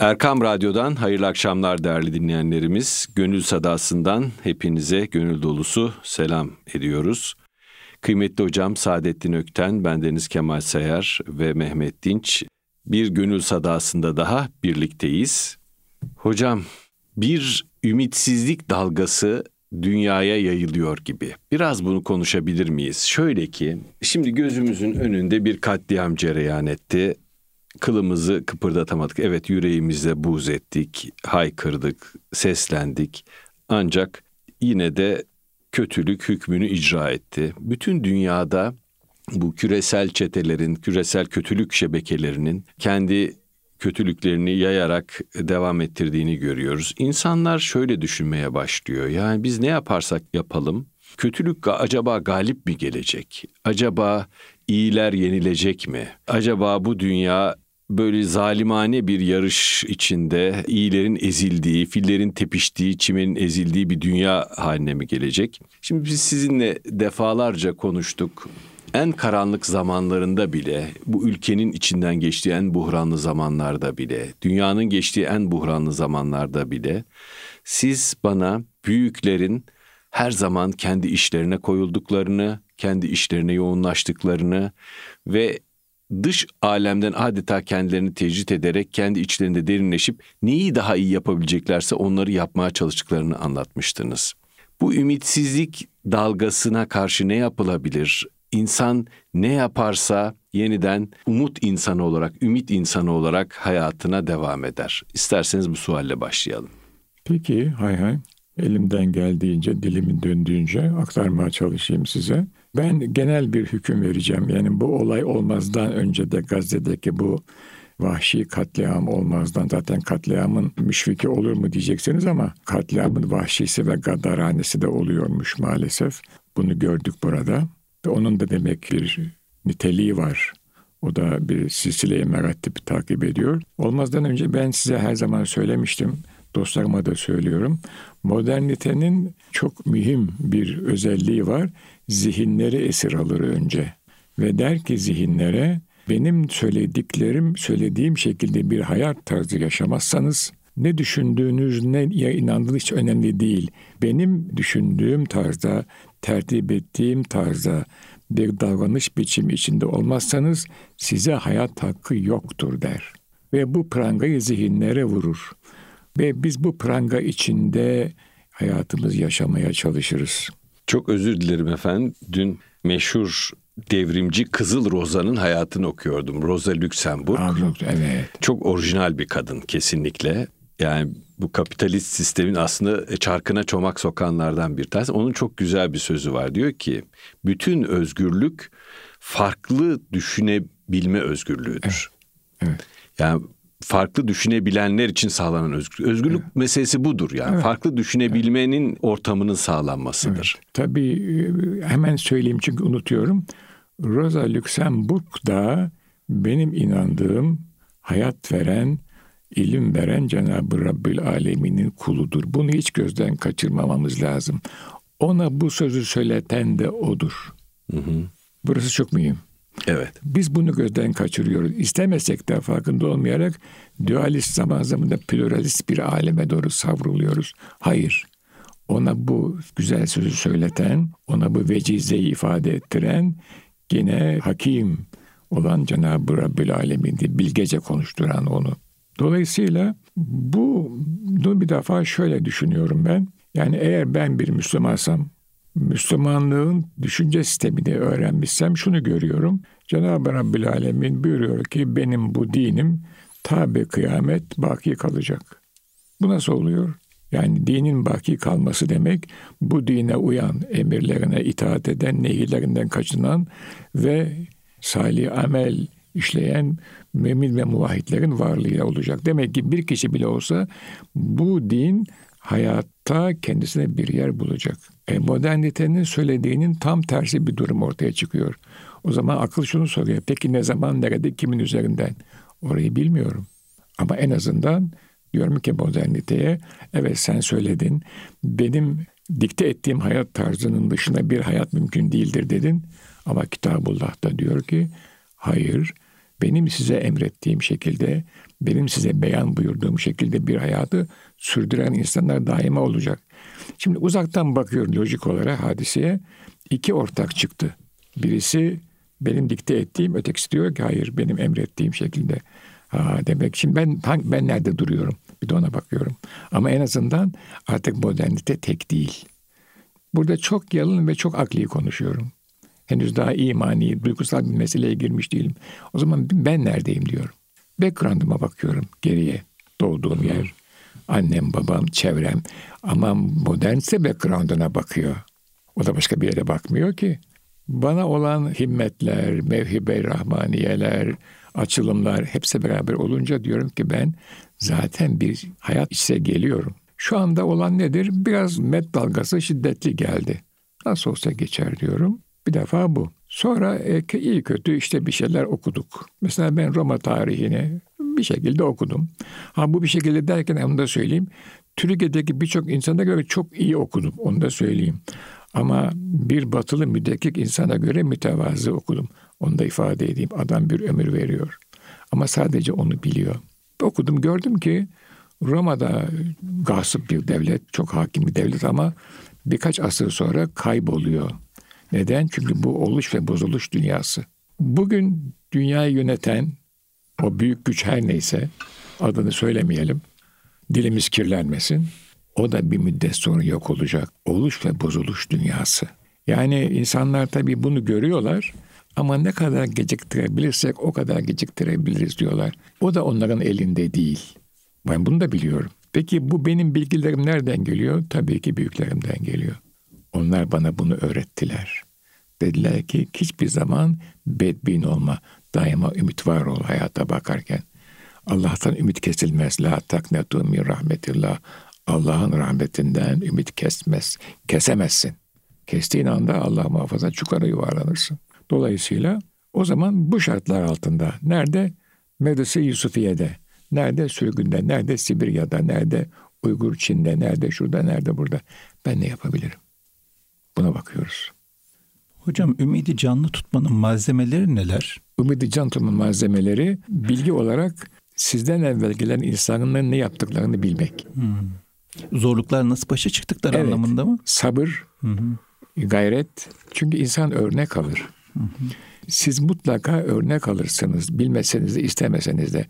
Erkam Radyo'dan hayırlı akşamlar değerli dinleyenlerimiz. Gönül Sadası'ndan hepinize gönül dolusu selam ediyoruz. Kıymetli hocam Saadettin Ökten, bendeniz Kemal Sayar ve Mehmet Dinç bir Gönül Sadası'nda daha birlikteyiz. Hocam bir ümitsizlik dalgası dünyaya yayılıyor gibi. Biraz bunu konuşabilir miyiz? Şöyle ki şimdi gözümüzün önünde bir katliam cereyan etti kılımızı kıpırdatamadık. Evet yüreğimizde buz ettik, haykırdık, seslendik. Ancak yine de kötülük hükmünü icra etti. Bütün dünyada bu küresel çetelerin, küresel kötülük şebekelerinin kendi kötülüklerini yayarak devam ettirdiğini görüyoruz. İnsanlar şöyle düşünmeye başlıyor. Yani biz ne yaparsak yapalım kötülük acaba galip mi gelecek? Acaba iyiler yenilecek mi? Acaba bu dünya böyle zalimane bir yarış içinde iyilerin ezildiği, fillerin tepiştiği, çimenin ezildiği bir dünya haline mi gelecek? Şimdi biz sizinle defalarca konuştuk. En karanlık zamanlarında bile, bu ülkenin içinden geçtiği en buhranlı zamanlarda bile, dünyanın geçtiği en buhranlı zamanlarda bile siz bana büyüklerin her zaman kendi işlerine koyulduklarını, kendi işlerine yoğunlaştıklarını ve dış alemden adeta kendilerini tecrit ederek kendi içlerinde derinleşip neyi daha iyi yapabileceklerse onları yapmaya çalıştıklarını anlatmıştınız. Bu ümitsizlik dalgasına karşı ne yapılabilir? İnsan ne yaparsa yeniden umut insanı olarak, ümit insanı olarak hayatına devam eder. İsterseniz bu sualle başlayalım. Peki, hay hay. Elimden geldiğince, dilimin döndüğünce aktarmaya çalışayım size. Ben genel bir hüküm vereceğim. Yani bu olay olmazdan önce de Gazze'deki bu vahşi katliam olmazdan zaten katliamın müşfiki olur mu diyeceksiniz ama katliamın vahşisi ve gadaranesi de oluyormuş maalesef. Bunu gördük burada. Ve onun da demek bir niteliği var. O da bir silsile-i takip ediyor. Olmazdan önce ben size her zaman söylemiştim dostlarıma da söylüyorum. Modernitenin çok mühim bir özelliği var. Zihinleri esir alır önce. Ve der ki zihinlere benim söylediklerim söylediğim şekilde bir hayat tarzı yaşamazsanız ne düşündüğünüz ne inandığınız hiç önemli değil. Benim düşündüğüm tarzda, tertip ettiğim tarzda bir davranış biçimi içinde olmazsanız size hayat hakkı yoktur der. Ve bu prangayı zihinlere vurur. Ve biz bu pranga içinde hayatımız yaşamaya çalışırız. Çok özür dilerim efendim. Dün meşhur devrimci Kızıl Roza'nın hayatını okuyordum. Rosa Luxemburg. Aa, evet. Çok orijinal bir kadın kesinlikle. Yani bu kapitalist sistemin aslında çarkına çomak sokanlardan bir tanesi. Onun çok güzel bir sözü var. Diyor ki bütün özgürlük farklı düşünebilme özgürlüğüdür. Evet. evet. Yani farklı düşünebilenler için sağlanan özgürlük. Özgürlük evet. meselesi budur yani. Evet. Farklı düşünebilmenin evet. ortamının sağlanmasıdır. Evet. Tabii e, hemen söyleyeyim çünkü unutuyorum. Rosa Luxemburg da benim inandığım hayat veren, ilim veren Cenab-ı Rabbül Alemin'in kuludur. Bunu hiç gözden kaçırmamamız lazım. Ona bu sözü söyleten de odur. Hı hı. Burası çok mühim. Evet. Biz bunu gözden kaçırıyoruz. İstemesek de farkında olmayarak dualist zaman zaman da pluralist bir aleme doğru savruluyoruz. Hayır. Ona bu güzel sözü söyleten, ona bu vecizeyi ifade ettiren yine hakim olan Cenab-ı Rabbül Alemin'di. Bilgece konuşturan onu. Dolayısıyla bu bunu bir defa şöyle düşünüyorum ben. Yani eğer ben bir Müslümansam Müslümanlığın düşünce sistemini öğrenmişsem şunu görüyorum. Cenab-ı Rabbül Alemin buyuruyor ki benim bu dinim tabi kıyamet baki kalacak. Bu nasıl oluyor? Yani dinin baki kalması demek bu dine uyan, emirlerine itaat eden, nehirlerinden kaçınan ve salih amel işleyen mümin ve muvahhidlerin varlığıyla olacak. Demek ki bir kişi bile olsa bu din hayatta kendisine bir yer bulacak. E, modernitenin söylediğinin tam tersi bir durum ortaya çıkıyor. O zaman akıl şunu soruyor. Peki ne zaman, nerede, kimin üzerinden? Orayı bilmiyorum. Ama en azından diyorum ki moderniteye evet sen söyledin. Benim dikte ettiğim hayat tarzının dışında bir hayat mümkün değildir dedin. Ama Kitabullah da diyor ki hayır benim size emrettiğim şekilde, benim size beyan buyurduğum şekilde bir hayatı sürdüren insanlar daima olacak. Şimdi uzaktan bakıyorum lojik olarak hadiseye. iki ortak çıktı. Birisi benim dikte ettiğim, ötekisi diyor ki hayır benim emrettiğim şekilde. Ha, demek şimdi ben ben nerede duruyorum? Bir de ona bakıyorum. Ama en azından artık modernite tek değil. Burada çok yalın ve çok akli konuşuyorum. Henüz daha imani, duygusal bir meseleye girmiş değilim. O zaman ben neredeyim diyorum. Background'ıma bakıyorum geriye. Doğduğum yer, annem, babam, çevrem. Ama modernse background'ına bakıyor. O da başka bir yere bakmıyor ki. Bana olan himmetler, mevhibe rahmaniyeler, açılımlar hepsi beraber olunca diyorum ki ben zaten bir hayat içe geliyorum. Şu anda olan nedir? Biraz met dalgası şiddetli geldi. Nasıl olsa geçer diyorum. Bir defa bu. Sonra e, iyi kötü işte bir şeyler okuduk. Mesela ben Roma tarihini bir şekilde okudum. Ha bu bir şekilde derken onu da söyleyeyim. Türkiye'deki birçok insana göre çok iyi okudum. Onu da söyleyeyim. Ama bir batılı müdekkik insana göre mütevazı okudum. Onu da ifade edeyim. Adam bir ömür veriyor. Ama sadece onu biliyor. Okudum gördüm ki Roma'da gasip bir devlet, çok hakim bir devlet ama birkaç asır sonra kayboluyor. Neden? Çünkü bu oluş ve bozuluş dünyası. Bugün dünyayı yöneten o büyük güç her neyse adını söylemeyelim. Dilimiz kirlenmesin. O da bir müddet sonra yok olacak. Oluş ve bozuluş dünyası. Yani insanlar tabii bunu görüyorlar ama ne kadar geciktirebilirsek o kadar geciktirebiliriz diyorlar. O da onların elinde değil. Ben bunu da biliyorum. Peki bu benim bilgilerim nereden geliyor? Tabii ki büyüklerimden geliyor. Onlar bana bunu öğrettiler. Dediler ki hiçbir zaman bedbin olma. Daima ümit var ol hayata bakarken. Allah'tan ümit kesilmez. La taknetu min rahmetillah. Allah'ın rahmetinden ümit kesmez. Kesemezsin. Kestiğin anda Allah muhafaza çukara yuvarlanırsın. Dolayısıyla o zaman bu şartlar altında nerede? Medrese Yusufiye'de, nerede sürgünde, nerede Sibirya'da, nerede Uygur Çin'de, nerede şurada, nerede burada. Ben ne yapabilirim? Buna bakıyoruz. Hocam ümidi canlı tutmanın malzemeleri neler? Ümidi canlı tutmanın malzemeleri bilgi olarak sizden evvel gelen insanların ne yaptıklarını bilmek. Hmm. Zorluklar nasıl başa çıktıkları evet. anlamında mı? Sabır, hı gayret. Çünkü insan örnek alır. Siz mutlaka örnek alırsınız. Bilmeseniz de istemeseniz de.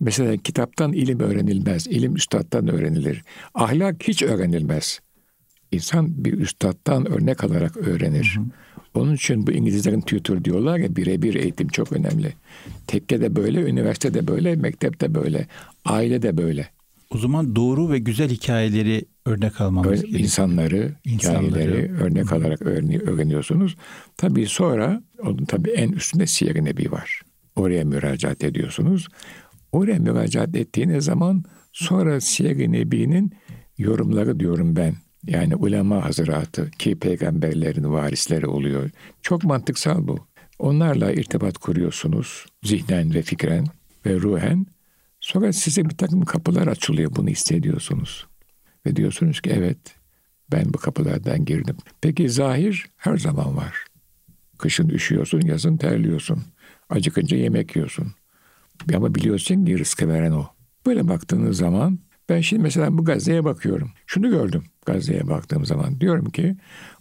Mesela kitaptan ilim öğrenilmez. İlim üstattan öğrenilir. Ahlak hiç öğrenilmez. İnsan bir üstattan örnek alarak öğrenir. Hı hı. Onun için bu İngilizlerin tutor diyorlar ya birebir eğitim çok önemli. Tekkede böyle, üniversitede böyle, mektepte böyle, ailede böyle. O zaman doğru ve güzel hikayeleri örnek almamız Öyle, gerekiyor. İnsanları, İnsanları, hikayeleri örnek alarak öğreniyorsunuz. Tabii sonra onun tabii en üstünde Siyer-i Nebi var. Oraya müracaat ediyorsunuz. Oraya müracaat ettiğiniz zaman sonra Siyer-i Nebi'nin yorumları diyorum ben. Yani ulema hazıratı ki peygamberlerin varisleri oluyor. Çok mantıksal bu. Onlarla irtibat kuruyorsunuz zihnen ve fikren ve ruhen. Sonra size bir takım kapılar açılıyor bunu hissediyorsunuz. Ve diyorsunuz ki evet ben bu kapılardan girdim. Peki zahir her zaman var. Kışın üşüyorsun, yazın terliyorsun. Acıkınca yemek yiyorsun. Ama biliyorsun ki rızkı veren o. Böyle baktığınız zaman ben şimdi mesela bu Gazze'ye bakıyorum. Şunu gördüm Gazze'ye baktığım zaman. Diyorum ki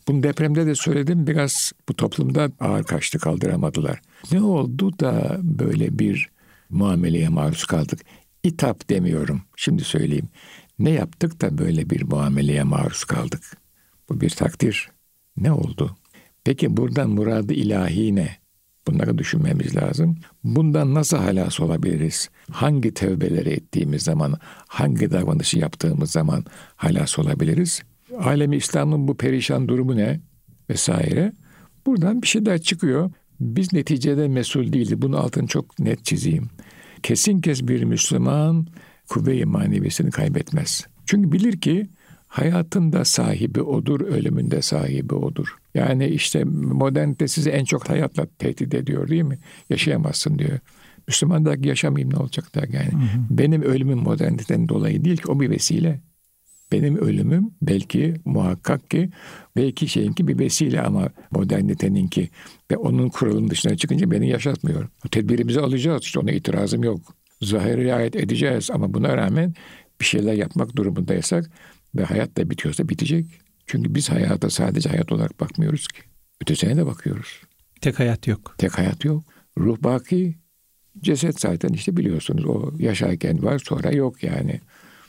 bunu depremde de söyledim biraz bu toplumda ağır kaçtı kaldıramadılar. Ne oldu da böyle bir muameleye maruz kaldık? İtap demiyorum şimdi söyleyeyim. Ne yaptık da böyle bir muameleye maruz kaldık? Bu bir takdir. Ne oldu? Peki buradan muradı ilahi ne? Bunları düşünmemiz lazım. Bundan nasıl halas olabiliriz? Hangi tevbeleri ettiğimiz zaman, hangi davranışı yaptığımız zaman halas olabiliriz? Alemi İslam'ın bu perişan durumu ne? Vesaire. Buradan bir şeyler çıkıyor. Biz neticede mesul değiliz. Bunu altını çok net çizeyim. Kesin kes bir Müslüman kuvve-i maneviyesini kaybetmez. Çünkü bilir ki hayatın da sahibi odur, ölümün de sahibi odur. Yani işte modernite sizi en çok hayatla tehdit ediyor değil mi? Yaşayamazsın diyor. Müslüman ki yaşamayayım ne olacak der yani. Hı hı. Benim ölümüm moderniteden dolayı değil ki o bir vesile. Benim ölümüm belki muhakkak ki belki şeyinki bir vesile ama moderniteninki ve onun kuralının dışına çıkınca beni yaşatmıyor. Tedbirimizi alacağız işte ona itirazım yok. Zahiri riayet edeceğiz ama buna rağmen bir şeyler yapmak durumundaysak ve hayat da bitiyorsa bitecek. Çünkü biz hayata sadece hayat olarak bakmıyoruz ki. Ötesine de bakıyoruz. Tek hayat yok. Tek hayat yok. Ruh baki, ceset zaten işte biliyorsunuz o yaşarken var sonra yok yani.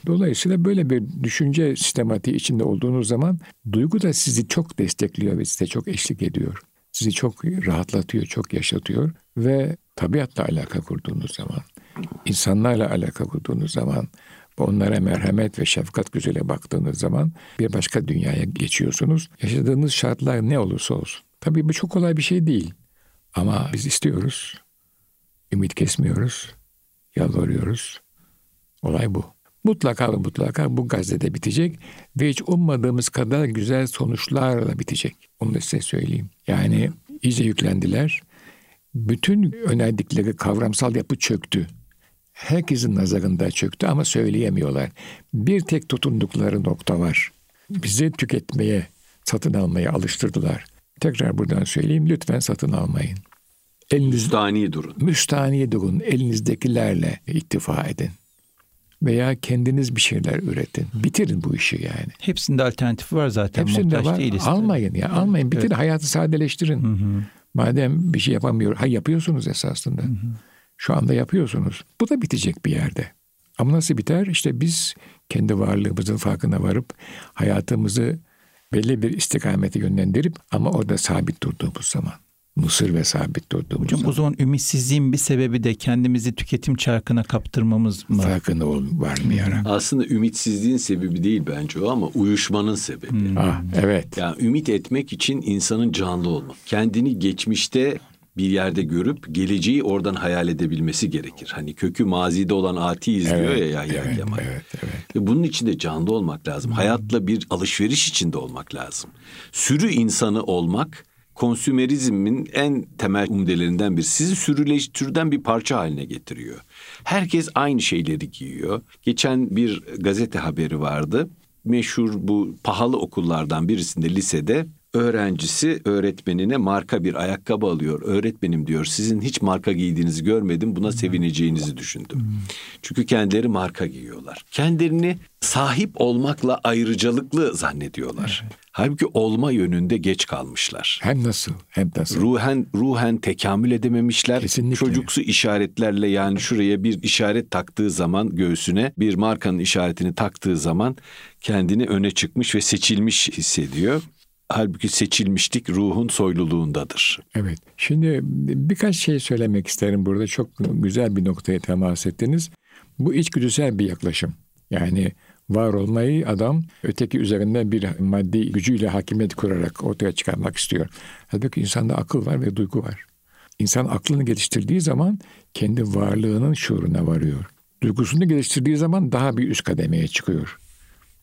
Dolayısıyla böyle bir düşünce sistematiği içinde olduğunuz zaman duygu da sizi çok destekliyor ve size çok eşlik ediyor. Sizi çok rahatlatıyor, çok yaşatıyor ve tabiatla alaka kurduğunuz zaman, insanlarla alaka kurduğunuz zaman, onlara merhamet ve şefkat gözüyle baktığınız zaman bir başka dünyaya geçiyorsunuz. Yaşadığınız şartlar ne olursa olsun. Tabii bu çok kolay bir şey değil. Ama biz istiyoruz. Ümit kesmiyoruz. Yalvarıyoruz. Olay bu. Mutlaka ve mutlaka bu gazetede bitecek ve hiç ummadığımız kadar güzel sonuçlarla bitecek. Onu da size söyleyeyim. Yani iyice yüklendiler. Bütün önerdikleri kavramsal yapı çöktü. Herkesin nazarında çöktü ama söyleyemiyorlar. Bir tek tutundukları nokta var. Bizi tüketmeye, satın almaya alıştırdılar. Tekrar buradan söyleyeyim lütfen satın almayın. Eliniz, müstani durun. Müstani durun. Elinizdekilerle ittifa edin. Veya kendiniz bir şeyler üretin. Bitirin bu işi yani. Hepsinde alternatif var zaten. Hepsinde Muhtaç var. değiliz. Almayın ya. Almayın. Bitirin. Evet. Hayatı sadeleştirin. Hı hı. Madem bir şey yapamıyor. Ha yapıyorsunuz esasında. Hı hı. Şu anda yapıyorsunuz. Bu da bitecek bir yerde. Ama nasıl biter? İşte biz kendi varlığımızın farkına varıp hayatımızı belli bir istikamete yönlendirip ama orada sabit durduğumuz zaman. Mısır ve sabit durduğumuz Hocam zaman. o zaman ümitsizliğin bir sebebi de kendimizi tüketim çarkına kaptırmamız mı? Farkında ol, varmayarak. Aslında ümitsizliğin sebebi değil bence o ama uyuşmanın sebebi. Hmm. Ah, evet. Yani ümit etmek için insanın canlı olmak. Kendini geçmişte bir yerde görüp geleceği oradan hayal edebilmesi gerekir. Hani kökü mazide olan ati izliyor evet, ya Yahya evet, Kemal. Evet, evet. Ve bunun içinde canlı olmak lazım. Hayatla bir alışveriş içinde olmak lazım. Sürü insanı olmak konsümerizmin en temel umdelerinden bir. Sizi sürüleştürden bir parça haline getiriyor. Herkes aynı şeyleri giyiyor. Geçen bir gazete haberi vardı. Meşhur bu pahalı okullardan birisinde lisede öğrencisi öğretmenine marka bir ayakkabı alıyor. Öğretmenim diyor sizin hiç marka giydiğinizi görmedim buna sevineceğinizi düşündüm. Çünkü kendileri marka giyiyorlar. Kendilerini sahip olmakla ayrıcalıklı zannediyorlar. Evet. Halbuki olma yönünde geç kalmışlar. Hem nasıl hem nasıl. Ruhen ruhen tekamül edememişler. Kesinlikle. Çocuksu işaretlerle yani şuraya bir işaret taktığı zaman göğsüne bir markanın işaretini taktığı zaman kendini öne çıkmış ve seçilmiş hissediyor. Halbuki seçilmişlik ruhun soyluluğundadır. Evet. Şimdi birkaç şey söylemek isterim burada. Çok güzel bir noktaya temas ettiniz. Bu içgüdüsel bir yaklaşım. Yani var olmayı adam öteki üzerinden bir maddi gücüyle hakimiyet kurarak ortaya çıkarmak istiyor. Halbuki insanda akıl var ve duygu var. İnsan aklını geliştirdiği zaman kendi varlığının şuuruna varıyor. Duygusunu geliştirdiği zaman daha bir üst kademeye çıkıyor.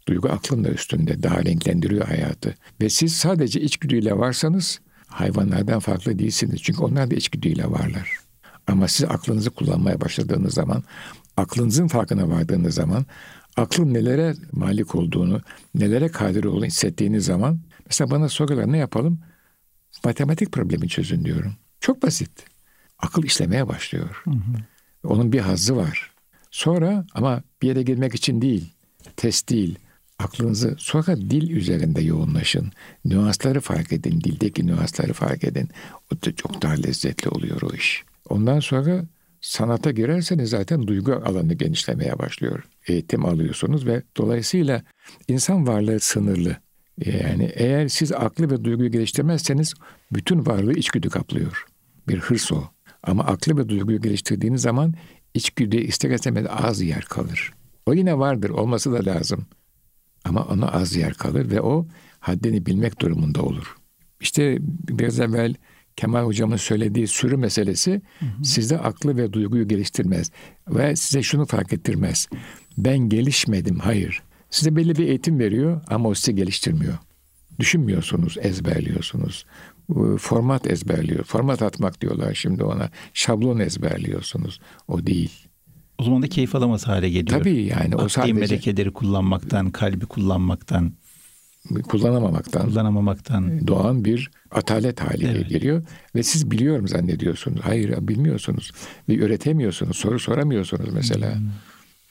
Duygu aklın da üstünde daha renklendiriyor hayatı. Ve siz sadece içgüdüyle varsanız hayvanlardan farklı değilsiniz. Çünkü onlar da içgüdüyle varlar. Ama siz aklınızı kullanmaya başladığınız zaman, aklınızın farkına vardığınız zaman, aklın nelere malik olduğunu, nelere kadir olduğunu hissettiğiniz zaman, mesela bana soruyorlar ne yapalım? Matematik problemi çözün diyorum. Çok basit. Akıl işlemeye başlıyor. Hı hı. Onun bir hazzı var. Sonra ama bir yere girmek için değil, test değil, aklınızı sonra dil üzerinde yoğunlaşın. Nüansları fark edin. Dildeki nüansları fark edin. O da çok daha lezzetli oluyor o iş. Ondan sonra sanata girerseniz zaten duygu alanı genişlemeye başlıyor. Eğitim alıyorsunuz ve dolayısıyla insan varlığı sınırlı. Yani eğer siz aklı ve duyguyu geliştirmezseniz bütün varlığı içgüdü kaplıyor. Bir hırs o. Ama aklı ve duyguyu geliştirdiğiniz zaman içgüdüye ister istemez az yer kalır. O yine vardır, olması da lazım. Ama ona az yer kalır ve o haddini bilmek durumunda olur. İşte biraz evvel Kemal Hocam'ın söylediği sürü meselesi hı hı. sizde aklı ve duyguyu geliştirmez. Ve size şunu fark ettirmez. Ben gelişmedim, hayır. Size belli bir eğitim veriyor ama o sizi geliştirmiyor. Düşünmüyorsunuz, ezberliyorsunuz. Format ezberliyor. Format atmak diyorlar şimdi ona. Şablon ezberliyorsunuz. O değil. O zaman da keyif alamaz hale geliyor. Tabii yani o Akli sadece melekeleri kullanmaktan, kalbi kullanmaktan, kullanamamaktan kullanamamaktan. doğan bir atalet haline Evet. geliyor ve siz biliyorum zannediyorsunuz. Hayır bilmiyorsunuz ve üretemiyorsunuz. Soru soramıyorsunuz mesela. Hmm.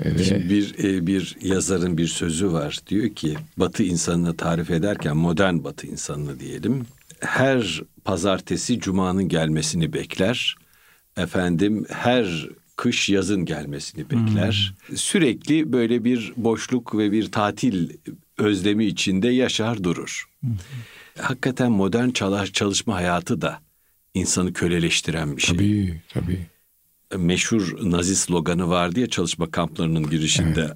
Ve Şimdi bir e, bir yazarın bir sözü var. Diyor ki Batı insanını tarif ederken modern Batı insanını diyelim. Her pazartesi cumanın gelmesini bekler. Efendim her kış yazın gelmesini bekler. Sürekli böyle bir boşluk ve bir tatil özlemi içinde yaşar durur. Hakikaten modern çalış- çalışma hayatı da insanı köleleştiren bir şey tabii tabii. meşhur Nazi sloganı vardı ya çalışma kamplarının girişinde.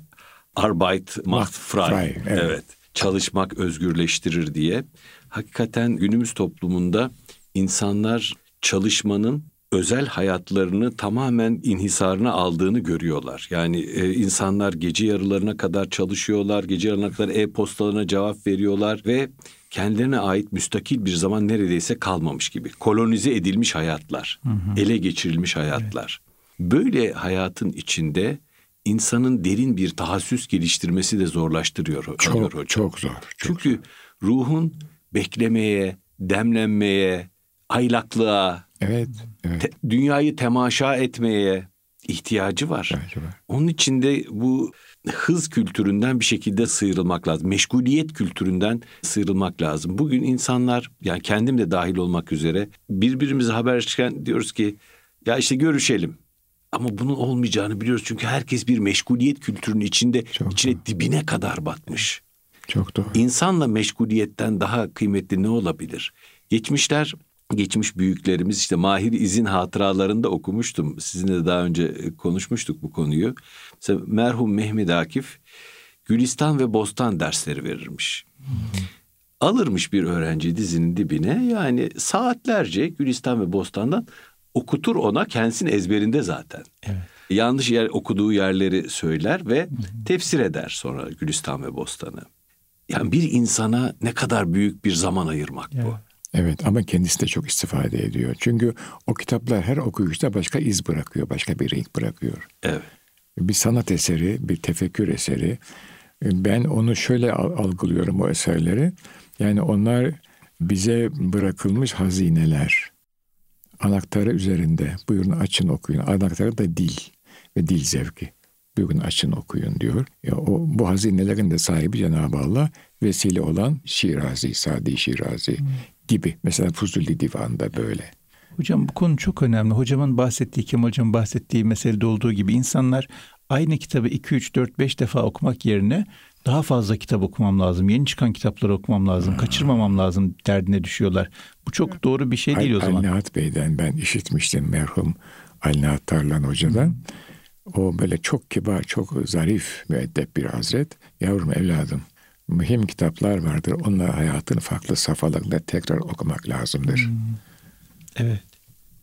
Arbeit macht Macht frei. frei, Evet. evet. Çalışmak özgürleştirir diye. Hakikaten günümüz toplumunda insanlar çalışmanın özel hayatlarını tamamen inhisarına aldığını görüyorlar. Yani e, insanlar gece yarılarına kadar çalışıyorlar, gece yarılarına kadar e-postalarına cevap veriyorlar ve kendilerine ait müstakil bir zaman neredeyse kalmamış gibi. Kolonize edilmiş hayatlar, ele geçirilmiş hayatlar. Böyle hayatın içinde insanın derin bir tahassüs geliştirmesi de zorlaştırıyor Çok hocam. çok zor. Çok Çünkü ruhun beklemeye, demlenmeye, aylaklığa, Evet. Evet. te- dünyayı temaşa etmeye ihtiyacı var. Evet, evet. Onun için de bu hız kültüründen bir şekilde sıyrılmak lazım. Meşguliyet kültüründen sıyrılmak lazım. Bugün insanlar yani kendim de dahil olmak üzere birbirimize haberleşirken diyoruz ki ya işte görüşelim. Ama bunun olmayacağını biliyoruz çünkü herkes bir meşguliyet kültürünün içinde Çok içine dibine kadar batmış. Çok doğru. İnsanla meşguliyetten daha kıymetli ne olabilir? Geçmişler, geçmiş büyüklerimiz işte Mahir İzin hatıralarında okumuştum. Sizinle de daha önce e, konuşmuştuk bu konuyu. Mesela merhum Mehmet Akif Gülistan ve Bostan dersleri verirmiş. Alırmış bir öğrenci dizinin dibine yani saatlerce Gülistan ve Bostan'dan okutur ona kendisinin ezberinde zaten. Evet. Yanlış yer okuduğu yerleri söyler ve tefsir eder sonra Gülistan ve Bostan'ı. Yani bir insana ne kadar büyük bir zaman ayırmak bu. Evet. Ama kendisi de çok istifade ediyor. Çünkü o kitaplar her okuyuşta başka iz bırakıyor, başka bir renk bırakıyor. Evet. Bir sanat eseri, bir tefekkür eseri. Ben onu şöyle al- algılıyorum o eserleri. Yani onlar bize bırakılmış hazineler. Anahtarı üzerinde. Buyurun açın okuyun. Anahtarı da dil ve dil zevki. Buyurun açın okuyun diyor. Ya o, bu hazinelerin de sahibi Cenab-ı Allah vesile olan Şirazi, Sadi Şirazi gibi. Mesela Fuzuli Divan'da böyle. Hocam bu konu çok önemli. Hocamın bahsettiği, Kemal Hocamın bahsettiği meselede olduğu gibi insanlar aynı kitabı 2, 3, 4, 5 defa okumak yerine daha fazla kitap okumam lazım. Yeni çıkan kitapları okumam lazım. Kaçırmamam lazım derdine düşüyorlar. Bu çok doğru bir şey değil o Al- zaman. Alnihat Bey'den ben işitmiştim merhum Alnihat Tarlan Hoca'dan. O böyle çok kibar, çok zarif, müeddep bir hazret. Yavrum evladım, mühim kitaplar vardır. Onlar hayatın farklı safhalarında tekrar okumak lazımdır. Evet.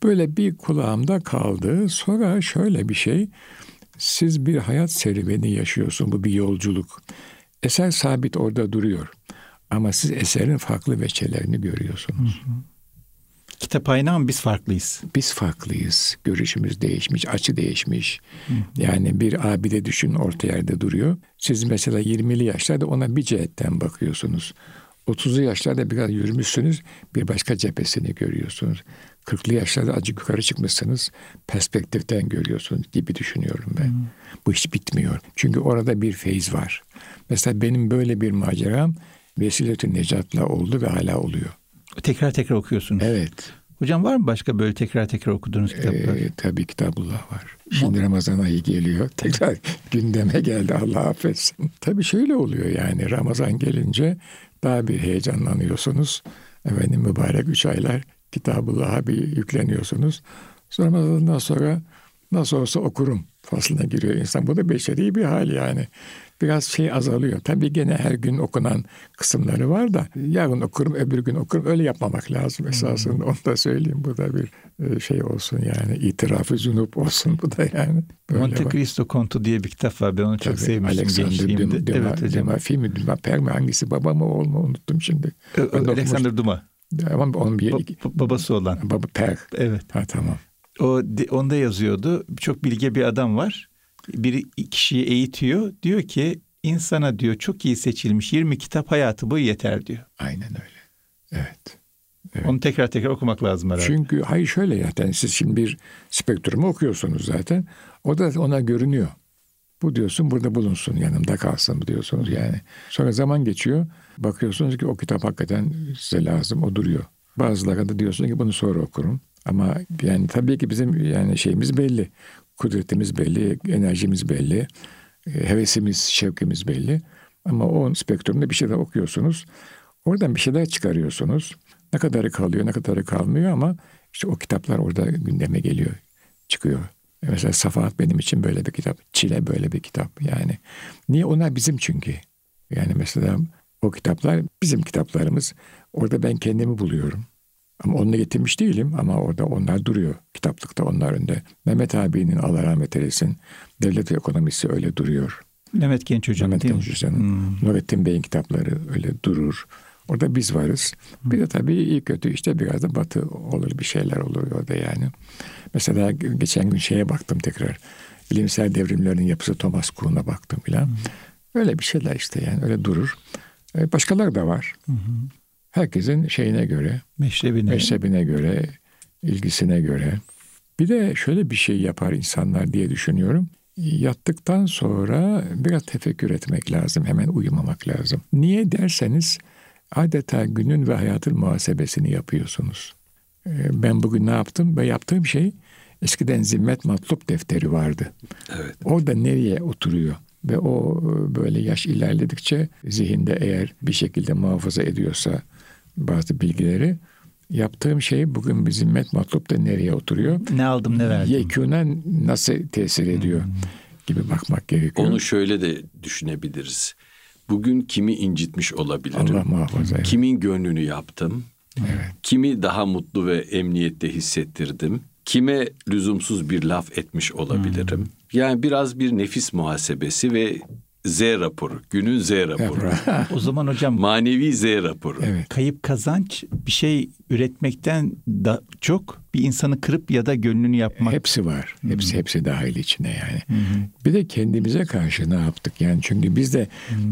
Böyle bir kulağımda kaldı. Sonra şöyle bir şey. Siz bir hayat serüveni yaşıyorsun. Bu bir yolculuk. Eser sabit orada duruyor. Ama siz eserin farklı veçelerini görüyorsunuz. Kitap aynı ama biz farklıyız. Biz farklıyız. Görüşümüz değişmiş, açı değişmiş. Yani bir abide düşün orta yerde duruyor. Siz mesela 20'li yaşlarda ona bir cihetten bakıyorsunuz. 30'lu yaşlarda biraz yürümüşsünüz, bir başka cephesini görüyorsunuz. 40'lı yaşlarda acık yukarı çıkmışsınız, perspektiften görüyorsunuz gibi düşünüyorum ben. Bu hiç bitmiyor. Çünkü orada bir feyiz var. Mesela benim böyle bir maceram Vesiletü Necat'la oldu ve hala oluyor. Tekrar tekrar okuyorsunuz. Evet. Hocam var mı başka böyle tekrar tekrar okuduğunuz kitaplar? Ee, tabii kitabullah var. Şimdi Ramazan ayı geliyor. Tekrar gündeme geldi Allah affetsin. Tabii şöyle oluyor yani Ramazan gelince daha bir heyecanlanıyorsunuz. Efendim mübarek üç aylar kitabullah'a bir yükleniyorsunuz. Sonra Ramazan'dan sonra nasıl olsa okurum faslına giriyor insan. Bu da beşeri bir hal yani. Biraz şey azalıyor. Tabii gene her gün okunan kısımları var da yarın okurum öbür gün okurum öyle yapmamak lazım esasında. Onu da söyleyeyim. Bu da bir e, şey olsun yani itirafı zunup olsun bu da yani. Böyle Monte var. Cristo Kontu diye bir kitap var. Ben onu çok Tabii, sevmiştim Alexander gençliğimde. Duma, Duma, evet hocam. Duma film? Duma Per mi? Hangisi baba mı oğul mu unuttum şimdi. Alexander Duma. Ama onun bir Ba- ba- babası olan. baba Per. Evet. Ha tamam. O onda yazıyordu. Çok bilge bir adam var. Bir kişiyi eğitiyor. Diyor ki insana diyor çok iyi seçilmiş 20 kitap hayatı boyu yeter diyor. Aynen öyle. Evet. Evet. Onu tekrar tekrar okumak lazım herhalde. Çünkü hayır şöyle zaten siz şimdi bir spektrumu okuyorsunuz zaten. O da ona görünüyor. Bu diyorsun burada bulunsun yanımda kalsın diyorsunuz yani. Sonra zaman geçiyor. Bakıyorsunuz ki o kitap hakikaten size lazım o duruyor. Bazıları da diyorsun ki bunu sonra okurum. Ama yani tabii ki bizim yani şeyimiz belli. Kudretimiz belli, enerjimiz belli, e, hevesimiz, şevkimiz belli. Ama o spektrumda bir şeyler okuyorsunuz. Oradan bir şeyler çıkarıyorsunuz. Ne kadarı kalıyor, ne kadarı kalmıyor ama işte o kitaplar orada gündeme geliyor, çıkıyor. E, mesela Safahat benim için böyle bir kitap. Çile böyle bir kitap yani. Niye? Onlar bizim çünkü. Yani mesela o kitaplar bizim kitaplarımız. Orada ben kendimi buluyorum. Ama onu getirmiş değilim ama orada onlar duruyor. Kitaplıkta onlar önde. Mehmet abinin Allah rahmet eylesin devlet ekonomisi öyle duruyor. Mehmet Genç Hocam Mehmet Genç? Hoca'nın, Hmm. Nurettin Bey'in kitapları öyle durur. Orada biz varız. Bir de tabii iyi kötü işte biraz da batı olur bir şeyler olur orada yani. Mesela geçen gün şeye baktım tekrar. Bilimsel devrimlerin yapısı Thomas Kuhn'a baktım filan. Öyle bir şeyler işte yani öyle durur. E, Başkaları da var. Herkesin şeyine göre, Meşrebine. mezhebine göre, ilgisine göre. Bir de şöyle bir şey yapar insanlar diye düşünüyorum. Yattıktan sonra biraz tefekkür etmek lazım. Hemen uyumamak lazım. Niye derseniz adeta günün ve hayatın muhasebesini yapıyorsunuz. Ee, Ben bugün ne yaptım? Ve yaptığım şey eskiden zimmet matlup defteri vardı. Evet. Orada nereye oturuyor? Ve o e, böyle yaş ilerledikçe zihinde eğer bir şekilde muhafaza ediyorsa bazı bilgileri yaptığım şey bugün bir zimmet matlup da nereye oturuyor? Ne aldım ne verdim. Yekûnen nasıl tesir ediyor gibi bakmak gerekiyor. Onu şöyle de düşünebiliriz. Bugün kimi incitmiş olabilirim? Allah muhafaza. evet. Kimin gönlünü yaptım? Kimi daha mutlu ve emniyette hissettirdim? Kime lüzumsuz bir laf etmiş olabilirim? Yani biraz bir nefis muhasebesi ve Z raporu, günün Z raporu. O zaman hocam Manevi Z raporu. Evet. kayıp kazanç bir şey üretmekten da çok bir insanı kırıp ya da gönlünü yapmak. Hepsi var. Hepsi hepsi dahil içine yani. Bir de kendimize karşı ne yaptık? Yani çünkü biz de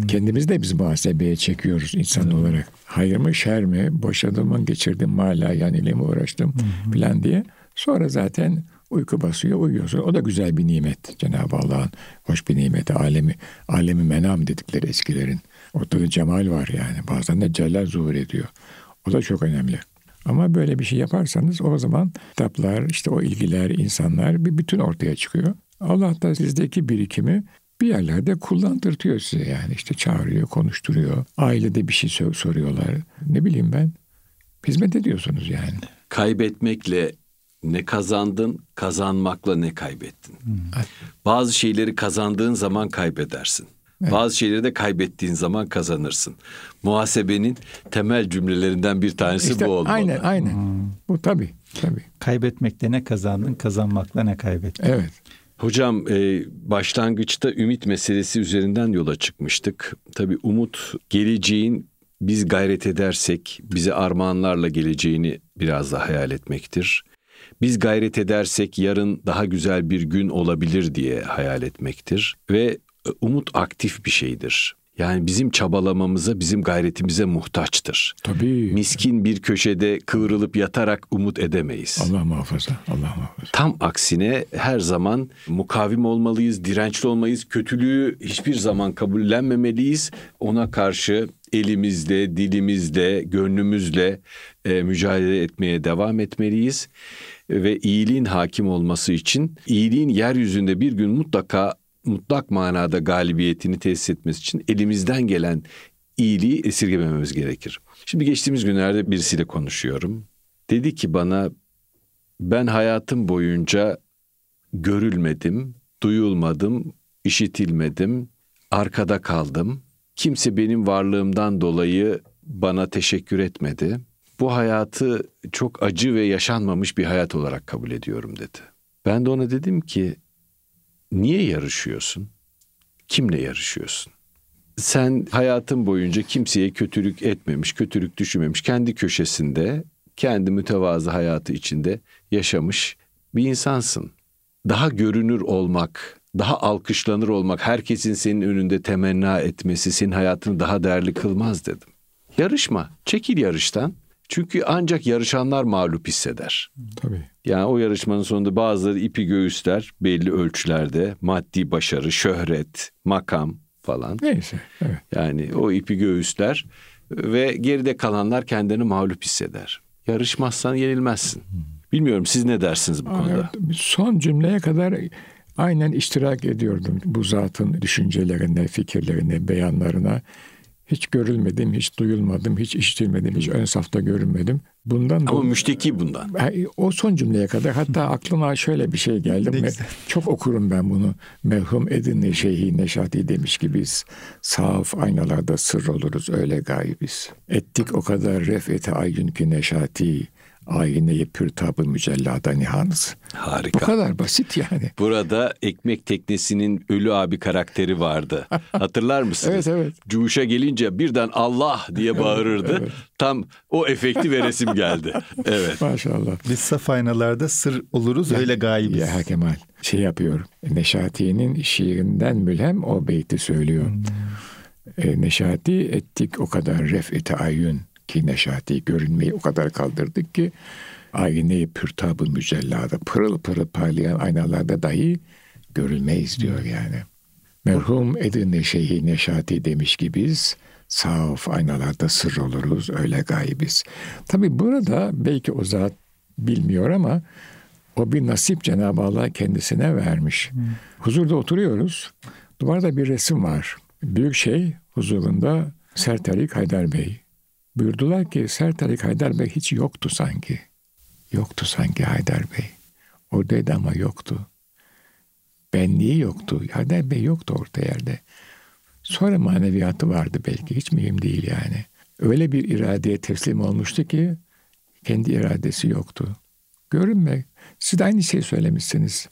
kendimiz de biz muhasebeye çekiyoruz insan olarak. Hayır mı şer mi? Boşadım mı geçirdim mi hala yani ile mi uğraştım falan diye. Sonra zaten uyku basıyor uyuyorsun. O da güzel bir nimet. Cenab-ı Allah'ın hoş bir nimeti. Alemi, alemi menam dedikleri eskilerin. Ortada cemal var yani. Bazen de celal zuhur ediyor. O da çok önemli. Ama böyle bir şey yaparsanız o zaman kitaplar, işte o ilgiler, insanlar bir bütün ortaya çıkıyor. Allah da sizdeki birikimi bir yerlerde kullandırtıyor size yani. işte çağırıyor, konuşturuyor. Ailede bir şey sor- soruyorlar. Ne bileyim ben. Hizmet ediyorsunuz yani. Kaybetmekle ne kazandın, kazanmakla ne kaybettin? Bazı şeyleri kazandığın zaman kaybedersin. Bazı şeyleri de kaybettiğin zaman kazanırsın. Muhasebenin temel cümlelerinden bir tanesi İşte bu olmalı. aynen aynen. Bu tabii tabii. Kaybetmekte ne kazandın, kazanmakla ne kaybettin. Evet. Hocam e, başlangıçta ümit meselesi üzerinden yola çıkmıştık. Tabii umut geleceğin biz gayret edersek bize armağanlarla geleceğini biraz da hayal etmektir. Biz gayret edersek yarın daha güzel bir gün olabilir diye hayal etmektir ve e, umut aktif bir şeydir. Yani bizim çabalamamıza, bizim gayretimize muhtaçtır. Tabii. Miskin bir köşede kıvrılıp yatarak umut edemeyiz. Allah muhafaza. Allah muhafaza. Tam aksine her zaman mukavim olmalıyız, dirençli olmalıyız. Kötülüğü hiçbir zaman kabullenmemeliyiz. Ona karşı elimizle, dilimizle, gönlümüzle e, mücadele etmeye devam etmeliyiz. Ve iyiliğin hakim olması için iyiliğin yeryüzünde bir gün mutlaka mutlak manada galibiyetini tesis etmesi için elimizden gelen iyiliği esirgemememiz gerekir. Şimdi geçtiğimiz günlerde birisiyle konuşuyorum. Dedi ki bana ben hayatım boyunca görülmedim, duyulmadım, işitilmedim, arkada kaldım. Kimse benim varlığımdan dolayı bana teşekkür etmedi. Bu hayatı çok acı ve yaşanmamış bir hayat olarak kabul ediyorum dedi. Ben de ona dedim ki niye yarışıyorsun? Kimle yarışıyorsun? Sen hayatın boyunca kimseye kötülük etmemiş, kötülük düşünmemiş, kendi köşesinde, kendi mütevazı hayatı içinde yaşamış bir insansın. Daha görünür olmak, daha alkışlanır olmak, herkesin senin önünde temenna etmesi senin hayatını daha değerli kılmaz dedim. Yarışma, çekil yarıştan. Çünkü ancak yarışanlar mağlup hisseder. Tabii. Yani o yarışmanın sonunda bazıları ipi göğüsler belli ölçülerde. Maddi başarı, şöhret, makam falan. Neyse. Evet. Yani o ipi göğüsler ve geride kalanlar kendini mağlup hisseder. Yarışmazsan yenilmezsin. Bilmiyorum siz ne dersiniz bu konuda? Son cümleye kadar aynen iştirak ediyordum bu zatın düşüncelerine, fikirlerine, beyanlarına. Hiç görülmedim, hiç duyulmadım, hiç işitilmedim, hiç ön safta görünmedim. Bundan Ama dolayı- müşteki bundan. o son cümleye kadar hatta aklıma şöyle bir şey geldi. Me-. Çok okurum ben bunu. Merhum Edirne Şeyhi Neşati demiş ki biz saf aynalarda sır oluruz öyle gaybiz. Ettik o kadar refete ayyün ki Neşati ayneyi pürtabı mücellada nihanız. Bu Harika. kadar basit yani. Burada ekmek teknesinin ölü abi karakteri vardı. Hatırlar mısınız? Evet, evet. Cuş'a gelince birden Allah diye bağırırdı. evet. Tam o efekti veresim geldi. Evet. Maşallah. Biz saf aynalarda sır oluruz öyle gayibiz. Ya Kemal şey yapıyor. Neşati'nin şiirinden mülhem o beyti söylüyor. E, Neşati ettik o kadar ref'ete ayyün ki Neşati görünmeyi o kadar kaldırdık ki ayneyi pürtabı mücellada pırıl pırıl parlayan aynalarda dahi görülmeyiz diyor yani. Merhum Edirne Şeyhi Neşati demiş ki biz saf aynalarda sır oluruz öyle gaybiz. Tabi burada belki o zat bilmiyor ama o bir nasip Cenab-ı Allah kendisine vermiş. Huzurda oturuyoruz. Duvarda bir resim var. Büyük şey huzurunda Sertarik Haydar Bey. Buyurdular ki Sertarik Haydar Bey hiç yoktu sanki. Yoktu sanki Haydar Bey. Oradaydı ama yoktu. Benliği yoktu. Haydar Bey yoktu orta yerde. Sonra maneviyatı vardı belki. Hiç mühim değil yani. Öyle bir iradeye teslim olmuştu ki kendi iradesi yoktu. Görünme. Siz de aynı şeyi söylemişsiniz.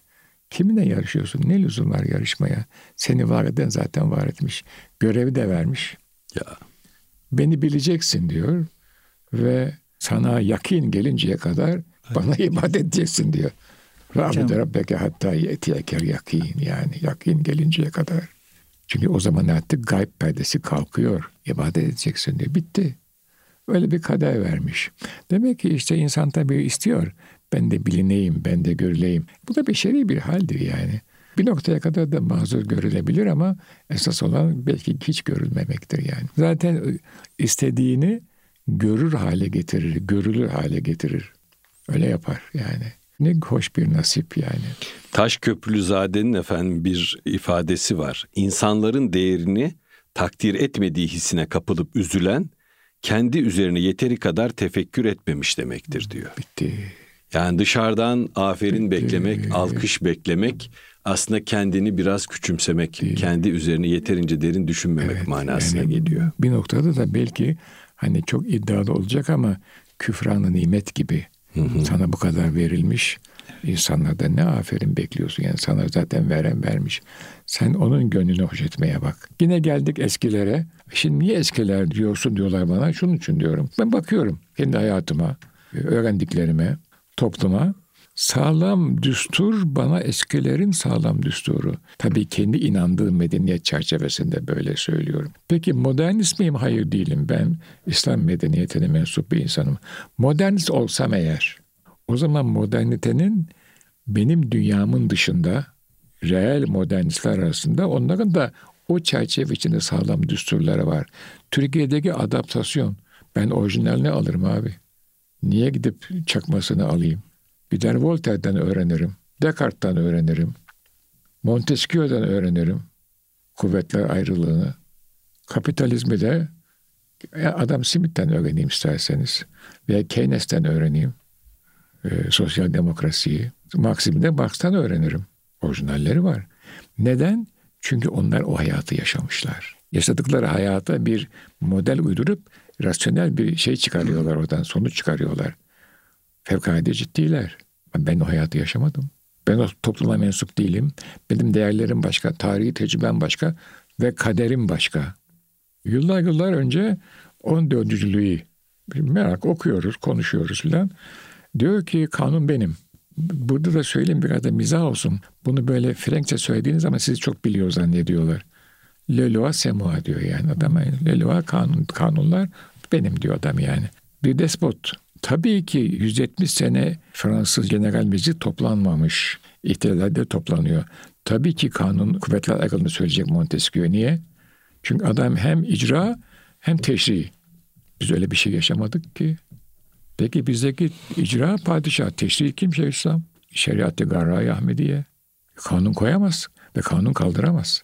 Kiminle yarışıyorsun? Ne lüzum var yarışmaya? Seni var eden zaten var etmiş. Görevi de vermiş. Ya Beni bileceksin diyor. Ve sana yakin gelinceye kadar bana ibadet edeceksin diyor. Rabbi Rabbeke hatta yetiyeker yakin yani yakin gelinceye kadar. Çünkü o zaman artık gayb perdesi kalkıyor. İbadet edeceksin diyor. Bitti. Öyle bir kader vermiş. Demek ki işte insan tabii istiyor. Ben de bilineyim, ben de görüleyim. Bu da beşeri bir haldir yani. Bir noktaya kadar da mazur görülebilir ama esas olan belki hiç görülmemektir yani. Zaten istediğini görür hale getirir, görülür hale getirir. Öyle yapar yani. Ne hoş bir nasip yani. Taş Köprülüzade'nin efendim bir ifadesi var. İnsanların değerini takdir etmediği hissine kapılıp üzülen kendi üzerine yeteri kadar tefekkür etmemiş demektir diyor. Bitti. Yani dışarıdan aferin beklemek, alkış beklemek aslında kendini biraz küçümsemek, kendi üzerine yeterince derin düşünmemek manasına yani geliyor. Bir noktada da belki hani çok iddialı olacak ama küfranı nimet gibi sana bu kadar verilmiş. İnsanlardan ne aferin bekliyorsun yani sana zaten veren vermiş. Sen onun gönlünü hoş etmeye bak. Yine geldik eskilere. Şimdi niye eskiler diyorsun diyorlar bana. Şunun için diyorum. Ben bakıyorum kendi hayatıma, öğrendiklerime, topluma. Sağlam düstur bana eskilerin sağlam düsturu. Tabii kendi inandığım medeniyet çerçevesinde böyle söylüyorum. Peki modernist miyim? Hayır değilim. Ben İslam medeniyetine mensup bir insanım. Modernist olsam eğer o zaman modernitenin benim dünyamın dışında reel modernistler arasında onların da o çerçeve içinde sağlam düsturları var. Türkiye'deki adaptasyon. Ben orijinalini alırım abi. Niye gidip çakmasını alayım? Gider Voltaire'den öğrenirim. Descartes'ten öğrenirim. Montesquieu'dan öğrenirim. Kuvvetler ayrılığını. Kapitalizmi de Adam Smith'ten öğreneyim isterseniz. Veya Keynes'ten öğreneyim. E, sosyal demokrasiyi. Marksizmi de Marx'tan öğrenirim. Orijinalleri var. Neden? Çünkü onlar o hayatı yaşamışlar. Yaşadıkları hayata bir model uydurup rasyonel bir şey çıkarıyorlar oradan, sonuç çıkarıyorlar. Fevkalade ciddiler. Ben o hayatı yaşamadım. Ben o topluma mensup değilim. Benim değerlerim başka, tarihi tecrübem başka ve kaderim başka. Yıllar yıllar önce 14. Louis merak okuyoruz, konuşuyoruz filan. Diyor ki kanun benim. Burada da söyleyeyim biraz da mizah olsun. Bunu böyle Frenkçe söylediğiniz zaman sizi çok biliyor zannediyorlar. Le loi c'est diyor yani adam. Le loi kanun, kanunlar benim diyor adam yani. Bir despot. Tabii ki 170 sene Fransız General Meclis toplanmamış. İhtilaller toplanıyor. Tabii ki kanun kuvvetler ayrılığını söyleyecek Montesquieu. Niye? Çünkü adam hem icra hem teşri. Biz öyle bir şey yaşamadık ki. Peki bizdeki icra padişah, teşri kim Şeyhülislam? Şeriat-ı Garra-i Ahmediye. Kanun koyamaz ve kanun kaldıramaz.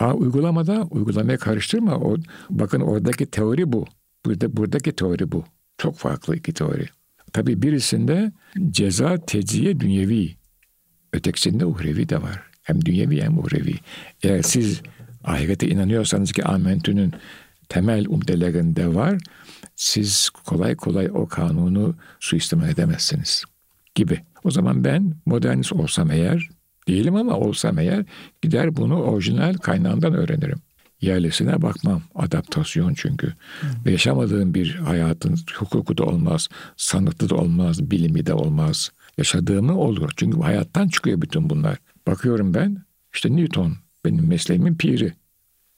Aa, uygulamada uygulamaya karıştırma. O, bakın oradaki teori bu. Burada, buradaki teori bu. Çok farklı iki teori. Tabii birisinde ceza teciye dünyevi. Ötekisinde uhrevi de var. Hem dünyevi hem uhrevi. Eğer siz ahirete inanıyorsanız ki amentünün temel umdelerinde var, siz kolay kolay o kanunu suistimal edemezsiniz gibi. O zaman ben modernist olsam eğer, değilim ama olsam eğer gider bunu orijinal kaynağından öğrenirim. Yerlisine bakmam. Adaptasyon çünkü. Hmm. Yaşamadığım bir hayatın hukuku da olmaz, sanatı da olmaz, bilimi de olmaz. Yaşadığımı olur. Çünkü hayattan çıkıyor bütün bunlar. Bakıyorum ben, işte Newton benim mesleğimin piri.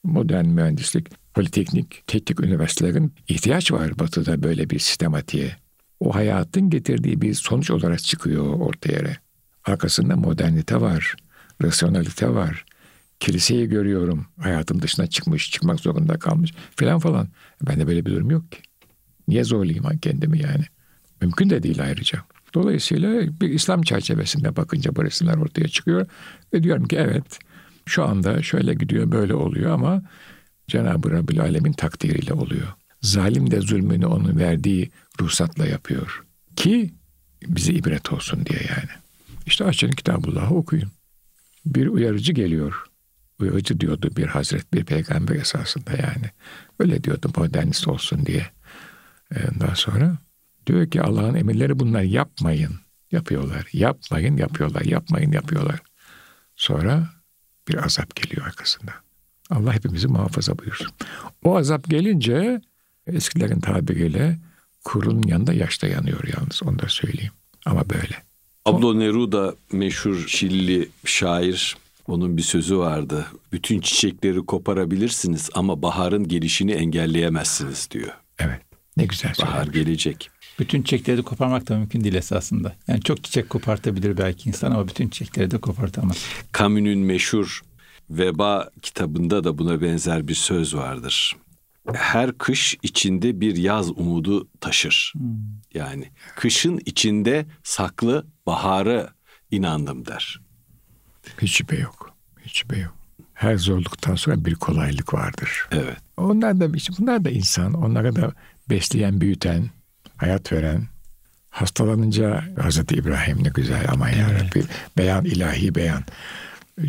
Modern mühendislik, politeknik, teknik üniversitelerin ihtiyaç var batıda böyle bir sistematiğe. O hayatın getirdiği bir sonuç olarak çıkıyor ortaya. Arkasında modernite var, rasyonalite var. Kiliseyi görüyorum. Hayatım dışına çıkmış, çıkmak zorunda kalmış filan falan. Bende böyle bir durum yok ki. Niye zorlayayım kendimi yani? Mümkün de değil ayrıca. Dolayısıyla bir İslam çerçevesinde bakınca bu resimler ortaya çıkıyor. Ve diyorum ki evet şu anda şöyle gidiyor böyle oluyor ama Cenab-ı Rabbül Alemin takdiriyle oluyor. Zalim de zulmünü onun verdiği ruhsatla yapıyor. Ki bize ibret olsun diye yani. İşte açın Kitabullah'ı okuyun. Bir uyarıcı geliyor. Uyarıcı diyordu bir hazret, bir peygamber esasında yani. Öyle diyordu modernist olsun diye. Ondan sonra diyor ki Allah'ın emirleri bunlar yapmayın. Yapıyorlar. Yapmayın, yapıyorlar. Yapmayın, yapıyorlar. Sonra bir azap geliyor arkasında. Allah hepimizi muhafaza buyursun. O azap gelince eskilerin tabiriyle kurun yanında yaşta yanıyor yalnız onu da söyleyeyim. Ama böyle. Pablo Neruda meşhur Şilli şair onun bir sözü vardı. Bütün çiçekleri koparabilirsiniz ama baharın gelişini engelleyemezsiniz diyor. Evet. Ne güzel söylemiş. Bahar gelecek. Bütün çiçekleri de koparmak da mümkün değil esasında. Yani çok çiçek kopartabilir belki insan ama bütün çiçekleri de kopartamaz. Camus'un meşhur Veba kitabında da buna benzer bir söz vardır. Her kış içinde bir yaz umudu taşır. Hmm. Yani kışın içinde saklı baharı inandım der. Hiç şüphe yok. Hiç şüphe yok. Her zorluktan sonra bir kolaylık vardır. Evet. Onlar da bunlar da insan. Onlara da besleyen, büyüten, hayat veren. Hastalanınca Hazreti İbrahim ne güzel ama evet. yarabbi beyan ilahi beyan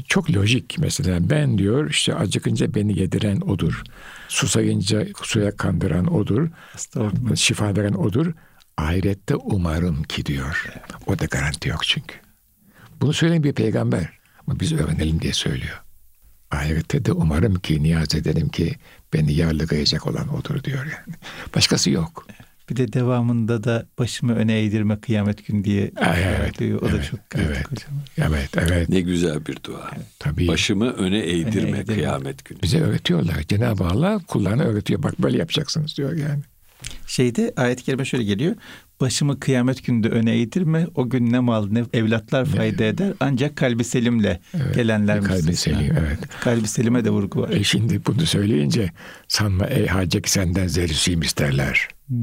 çok lojik mesela ben diyor işte acıkınca beni yediren odur. Susayınca suya kandıran odur. Şifa veren odur. Ahirette umarım ki diyor. O da garanti yok çünkü. Bunu söyleyen bir peygamber. Ama biz öğrenelim diye söylüyor. Ahirette de umarım ki niyaz ederim ki beni yarlıgayacak olan odur diyor yani. Başkası yok. Bir de devamında da başımı öne eğdirme kıyamet gün diye evet, diyor. O evet, da çok evet, evet, evet. Ne güzel bir dua. Evet. Tabii. Başımı öne eğdirme, öne eğdirme kıyamet günü. Bize öğretiyorlar. Cenab-ı Allah kullarına öğretiyor. Bak böyle yapacaksınız diyor yani. Şeyde ayet-i kerime şöyle geliyor. Başımı kıyamet günde öne eğdirme. O gün ne mal ne evlatlar fayda evet. eder. Ancak kalbi selimle evet. gelenler Kalbi selim evet. Kalbi selime de vurgu var. E şimdi bunu söyleyince sanma ey hacek senden zerrisiyim isterler. Hmm.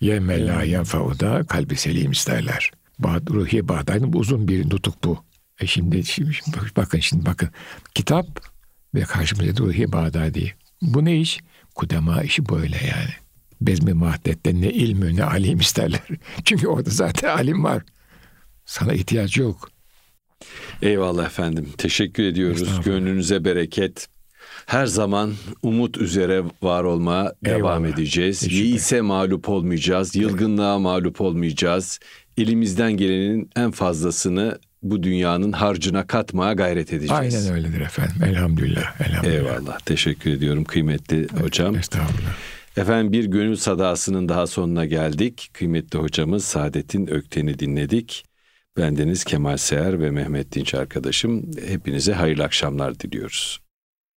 Yemme la yenfauda kalbi selim isterler. Bağ, ruhi bağdayın uzun bir nutuk bu. E şimdi, şimdi, şimdi bakın şimdi bakın. Kitap ve karşımızda ruhi bağdadi. Bu ne iş? Kudema işi böyle yani. Bezmi mahdette ne ilmü ne alim isterler. Çünkü orada zaten alim var. Sana ihtiyaç yok. Eyvallah efendim. Teşekkür ediyoruz. Gönlünüze bereket. Her zaman umut üzere var olmaya devam edeceğiz. Yiğise mağlup olmayacağız. Yılgınlığa mağlup olmayacağız. Elimizden gelenin en fazlasını bu dünyanın harcına katmaya gayret edeceğiz. Aynen öyledir efendim. Elhamdülillah. Elhamdülillah. Eyvallah. Teşekkür ediyorum kıymetli hocam. Estağfurullah. Efendim bir gönül sadasının daha sonuna geldik. Kıymetli hocamız Saadet'in Ökten'i dinledik. Bendeniz Kemal Seher ve Mehmet Dinç arkadaşım. Hepinize hayırlı akşamlar diliyoruz.